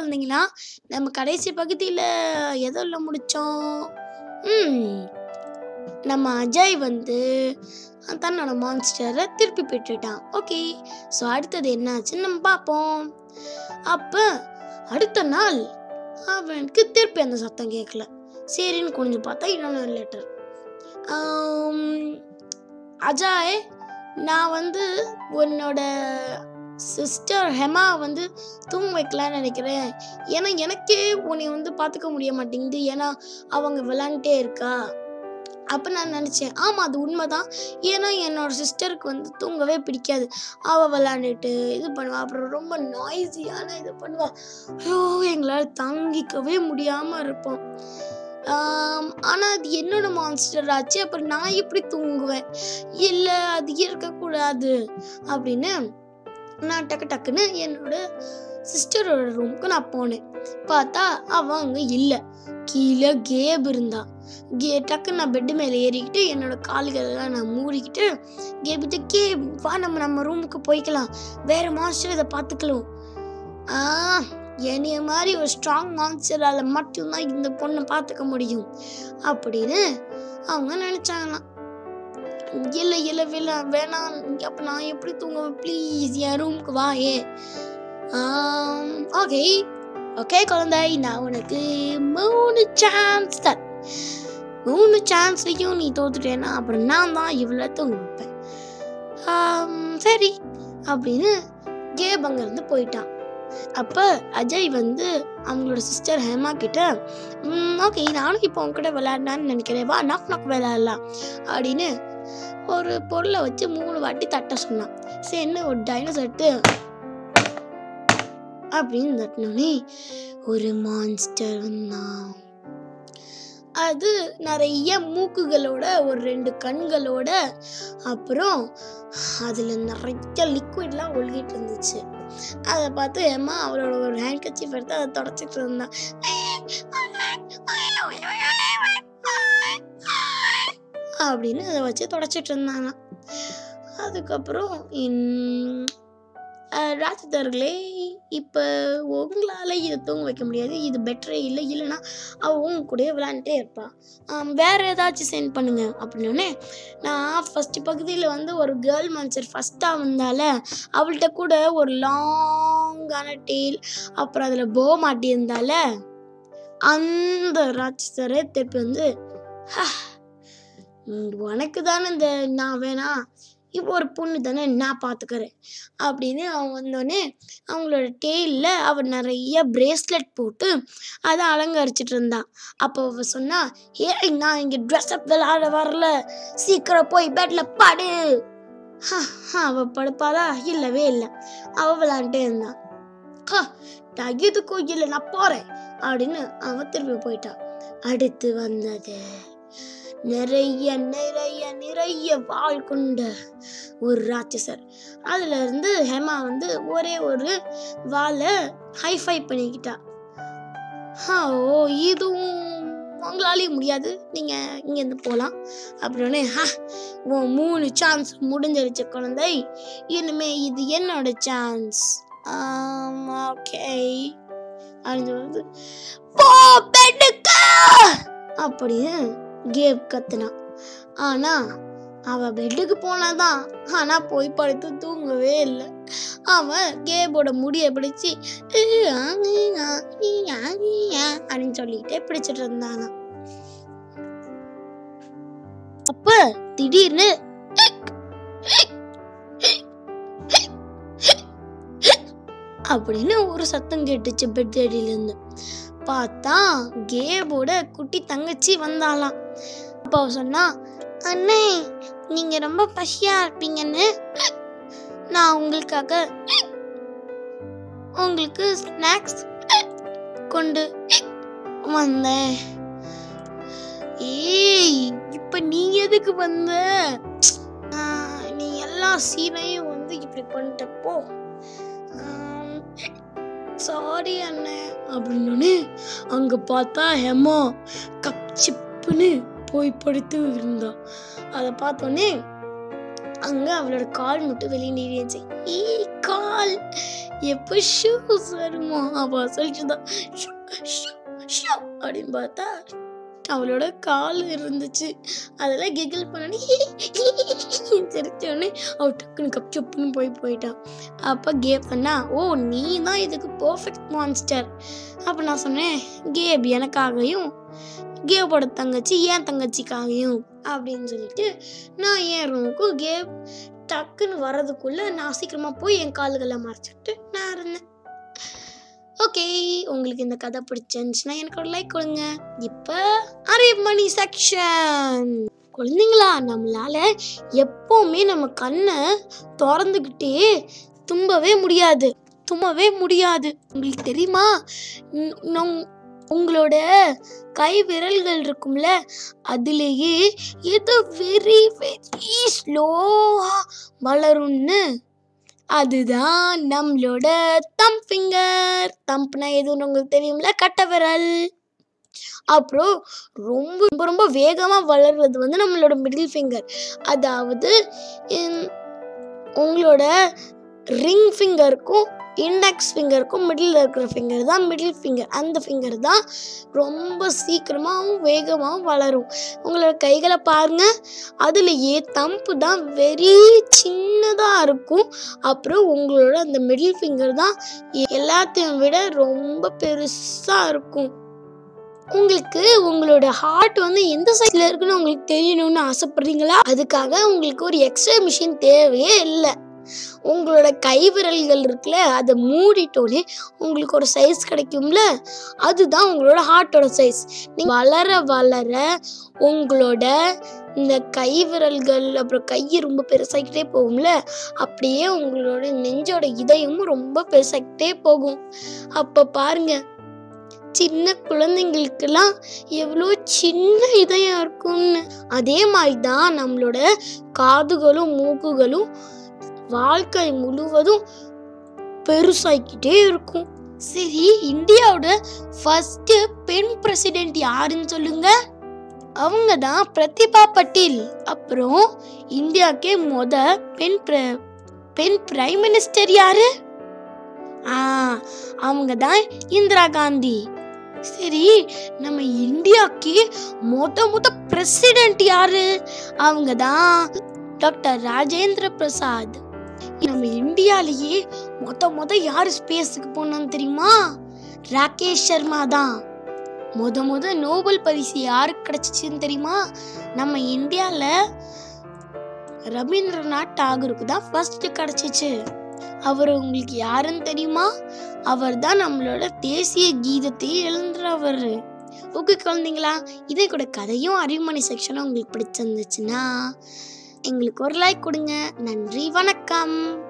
இருந்தீங்கன்னா நம்ம கடைசி பகுதியில் எதில் முடித்தோம் ம். நம்ம அஜய் வந்து தன்னோட மான்ஸ்டரை திருப்பி பெற்றுட்டான். ஓகே. ஸோ அடுத்தது என்னாச்சுன்னு நம்ம பார்ப்போம். அப்போ அடுத்த நாள் அவனுக்கு திருப்பி அந்த சத்தம் கேட்கல. சரின்னு குனிஞ்சு பார்த்தா இன்னொன்று லெட்டர் அஜாய் நான் வந்து உன்னோட சிஸ்டர் ஹெமா வந்து தூங்க வைக்கலான்னு நினைக்கிறேன். ஏன்னா எனக்கே உன்னை வந்து பார்த்துக்க முடிய மாட்டேங்குது. ஏன்னா அவங்க விளாண்டுட்டே இருக்கா. அப்போ நான் நினச்சேன் ஆமாம் அது உண்மைதான். ஏன்னா என்னோட சிஸ்டருக்கு வந்து தூங்கவே பிடிக்காது. அவள் விளாண்டுட்டு இது பண்ணுவாள் அப்புறம் ரொம்ப நாய்ஸியான இது பண்ணுவாள் ஐயோ எங்களால் தாங்கிக்கவே முடியாமல் இருப்போம். ஆனால் அது என்னோட மான்ஸ்டர் ஆச்சு. அப்புறம் நான் எப்படி தூங்குவேன்? இல்லை அது இருக்கக்கூடாது. அப்படின்னு நான் டக்கு டக்குன்னு என்னோட சிஸ்டரோட ரூமுக்கு நான் போனேன். பார்த்தா அவன் அங்கே இல்லை. கீழே கேப் இருந்தான் கே டக்குன்னு நான் பெட்டு மேலே ஏறிக்கிட்டு என்னோட கால்களெல்லாம் நான் மூடிக்கிட்டு கேபிட்டு கே வா நம்ம நம்ம ரூமுக்கு போய்க்கலாம். வேறு மாஸ்டர் இதை பார்த்துக்கலாம். ஆ என்னைய மாதிரி ஒரு ஸ்ட்ராங் மான்ஸ்டரால் மட்டும்தான் இந்த பொண்ணை பார்த்துக்க முடியும். அப்படின்னு அவங்க நினச்சாங்களாம். இல்லை இல்லை வேணாம். வேணாம் அப்போ நான் எப்படி தூங்குவேன்? ப்ளீஸ் என் ரூமுக்கு வா ஏ. ஓகே ஓகே குழந்தை நான் உனக்கு மூணு சான்ஸ் தரேன். மூணு சான்ஸ்லையும் நீ தோத்துட்டேன்னா அப்புறம் நான் தான் இவ்வளோ தூங்க வைப்பேன். ஆம், சரி அப்படின்னு கேப் அங்கேருந்து போயிட்டான். அப்போ அஜய் வந்து அவங்களோட சிஸ்டர் ஹேமா கிட்ட ஓகே நானும் இப்போ உங்ககிட்ட விளையாடினான்னு நினைக்கிறேன். வா நாக் நாக் விளையாடலாம். அப்படின்னு ஒரு பொருளை வச்சு மூணு வாட்டி தட்ட சொன்னான். சரின்னு ஒரு டைனோசர் எடுத்து அப்படின்னு தட்டினோடனே ஒரு மான்ஸ்டர் வந்தான். அது நிறைய மூக்குகளோட ஒரு ரெண்டு கண்களோட அப்புறம் அதில் நிறைய லிக்விட்லாம் ஒழுகிட்டு இருந்துச்சு. அதை பார்த்து ஏமா அவரோட ஒரு ஹேண்ட் கச்சிஃப் எடுத்து அதை தொடச்சிட்டு இருந்தான். அப்படின்னு அதை வச்சு தொடச்சிட்டு இருந்தாங்க. அதுக்கப்புறம் இன்- ராஜதர்களே இப்போ உங்களால் இதை தூங்க வைக்க முடியாது. இது பெட்டரே இல்லை. இல்லைன்னா அவள் உங்க கூடயே விளையாண்டுட்டே இருப்பாள் வேறு ஏதாச்சும் சென்ட் பண்ணுங்க அப்படின்னோடனே நான் ஃபஸ்ட்டு பகுதியில் வந்து ஒரு கேர்ள் மன்சர் ஃபஸ்ட்டாக வந்தால அவள்கிட்ட கூட ஒரு லாங்கான டெய்ல் அப்புறம் அதில் போ மாட்டியிருந்தால அந்த ராட்சசரே திருப்பி வந்து "ஹா, உனக்கு தானே இந்த நான் வேணா? இப்போ ஒரு பொண்ணு தானே நான் பார்த்துக்கிறேன் அப்படின்னு அவங்க வந்தோடனே அவங்களோட டெய்லில் அவள் நிறைய பிரேஸ்லெட் போட்டு அதை அலங்கரிச்சிட்டு இருந்தான் அப்போ அவ சொன்னா ஏய் நான் இங்கே ட்ரெஸ் அப் விளாட வரல. சீக்கிரம் போய் பெட்டில் படு. அவள் படுப்பாளா? இல்லவே இல்லை. அவள் விளாண்டுட்டே இருந்தான் ஹா தகுது எதுக்கும் நான் போகிறேன் அப்படின்னு அவன் திரும்பி போயிட்டான் அடுத்து வந்தது. நிறைய நிறைய நிறைய வாள் கொண்ட ஒரு ராட்சசர். அதுல இருந்து ஹேமா வந்து ஒரே ஒரு வாழை ஹைஃபை பண்ணிக்கிட்டா. ஓ இதுவும் உங்களாலேயும் முடியாது. நீங்க இங்கேருந்து போகலாம் அப்படின்னு ஹா உன் மூணு சான்ஸ் முடிஞ்சிருச்சு குழந்தை. இனிமே இது என்னோட சான்ஸ் ஓகே அப்படின்னு சொல்லுது. போ பெட்டுக்கு அப்படின்னு கேப் கத்துனான் ஆனா அவ பெட்டுக்கு போனாதான். ஆனா போய் படுத்து தூங்கவே இல்லை. அவன் கேபோட முடியை பிடிச்சி அப்படின்னு சொல்லிட்டே பிடிச்சிட்டு இருந்தான் அப்ப திடீர்னு அப்படின்னு ஒரு சத்தம் கேட்டுச்சு பெட் இருந்து பார்த்தா கேபோட குட்டி தங்கச்சி வந்தாளாம். அப்போ அவ சொன்னா அண்ணே நீங்க ரொம்ப பசியா இருப்பீங்கன்னு நான் உங்களுக்காக உங்களுக்கு ஸ்நாக்ஸ் கொண்டு வந்தேன். ஏய் இப்ப நீ எதுக்கு வந்த? நீ எல்லா சீனையும் வந்து இப்படி பண்ணிட்டப்போ சாரி அண்ணே அப்படின்னு அங்க பார்த்தா ஹெமா கப் சிப்புன்னு போய் படுத்து இருந்தா அதை பார்த்தோன்னே அங்க அவளோட கால் மட்டும் வெளியே நீடிச்சு ஈ கால் எப்போ ஷூஸ் வருமோ? அவ சொல்லிட்டுதான் ஷூ அப்படின்னு பார்த்தா அவளோட கால் இருந்துச்சு. அதெல்லாம் கிகில் பண்ணி சிரிச்சோடனே அவள் டக்குன்னு கப் சுப்புன்னு போய் போயிட்டான் அப்போ கேப் பண்ணா ஓ நீ தான் இதுக்கு பர்ஃபெக்ட் மான்ஸ்டர் அப்போ நான் சொன்னேன் கேப் எனக்காகவும் கேபோட தங்கச்சி ஏன் தங்கச்சிக்காகையும் அப்படின்னு சொல்லிட்டு நான் என் ரூமுக்கும் கேப் டக்குன்னு வர்றதுக்குள்ளே நான் சீக்கிரமாக போய் என் கால்களை மறைச்சிட்டு நான் இருந்தேன். ஓகே உங்களுக்கு இந்த கதை பிடிச்சிருந்துச்சுன்னா எனக்கு ஒரு லைக் கொடுங்க. இப்போ அரை மணி செக்ஷன் குழந்தைங்களா நம்மளால எப்போவுமே நம்ம கண்ணை திறந்துக்கிட்டே தும்பவே முடியாது. தும்பவே முடியாது. உங்களுக்கு தெரியுமா? உங்களோட கை விரல்கள் இருக்கும்ல அதுலேயே ஏதோ வெரி வெரி ஸ்லோவாக வளரும்னு அதுதான் நம்மளோட தம் ஃபிங்கர் தம்ப்னா எதுன்னு உங்களுக்கு தெரியும்ல? கட்டை விரல் அப்புறம் ரொம்ப ரொம்ப ரொம்ப வேகமாக வளர்றது வந்து நம்மளோட மிடில் ஃபிங்கர் அதாவது உங்களோட ரிங் ஃபிங்கருக்கும் இண்டெக்ஸ் ஃபிங்கருக்கும் மிடில் இருக்கிற ஃபிங்கர் தான் மிடில் ஃபிங்கர் அந்த ஃபிங்கர் தான் ரொம்ப சீக்கிரமாகவும் வேகமாகவும் வளரும். உங்களோட கைகளை பாருங்க. அதுலேயே தம்பு தான் வெரி சின்னதாக இருக்கும். அப்புறம் உங்களோட அந்த மிடில் ஃபிங்கர் தான் எல்லாத்தையும் விட ரொம்ப பெருசாக இருக்கும். உங்களுக்கு உங்களோட ஹார்ட் வந்து எந்த சைஸ்ல இருக்குன்னு உங்களுக்கு தெரியணும்னு ஆசைப்படுறீங்களா? அதுக்காக உங்களுக்கு ஒரு எக்ஸ்ட்ரா மிஷின் தேவையே இல்லை. உங்களோட கைவிரல்கள் இருக்குல்ல அதை மூடிட்டோன்னே உங்களுக்கு ஒரு சைஸ் கிடைக்கும்ல அதுதான் உங்களோட ஹார்ட்டோட சைஸ் நீங்கள் வளர வளர உங்களோட இந்த கைவிரல்கள் அப்புறம் கை ரொம்ப பெருசாகிட்டே போகும்ல அப்படியே உங்களோட நெஞ்சோட இதயமும் ரொம்ப பெருசாகிட்டே போகும். அப்போ பாருங்க சின்ன குழந்தைங்களுக்கெல்லாம் எவ்வளோ சின்ன இதயம் இருக்கும்னு. அதே மாதிரி தான் நம்மளோட காதுகளும் மூக்குகளும் வாழ்க்கை முழுவதும் பெருசாக்கிட்டே இருக்கும். சரி இந்தியாவோட ஃபர்ஸ்ட் பெண் பிரசிடென்ட் யாருன்னு சொல்லுங்க? அவங்க தான் பிரதிபா பட்டேல். அப்புறம் இந்தியாக்கே மொத பெண் பெண் பிரைம் மினிஸ்டர் யாரு? ஆ அவங்க தான் இந்திரா காந்தி. சரி நம்ம இந்தியாக்கு மொத மொத பிரசிடென்ட் யாரு? அவங்க தான் டாக்டர் ராஜேந்திர பிரசாத். நம்ம இந்தியாலேயே மொத மொத யார் ஸ்பேஸுக்கு போனான்னு தெரியுமா? ராகேஷ் சர்மா தான். மொத மொத நோபல் பரிசு யாருக்கு கிடைச்சிச்சுன்னு தெரியுமா? நம்ம இந்தியாவில் ரவீந்திரநாத் டாகூருக்கு தான் ஃபர்ஸ்ட் கிடைச்சிச்சு. அவர் உங்களுக்கு யாருன்னு தெரியுமா? அவர் தான் நம்மளோட தேசிய கீதத்தை எழுந்துறவர் ஓகே குழந்தைங்களா இதே கூட கதையும் அறிவுமணி செக்ஷனும் உங்களுக்கு பிடிச்சிருந்துச்சுன்னா எங்களுக்கு ஒரு லைக் கொடுங்க. நன்றி வணக்கம்.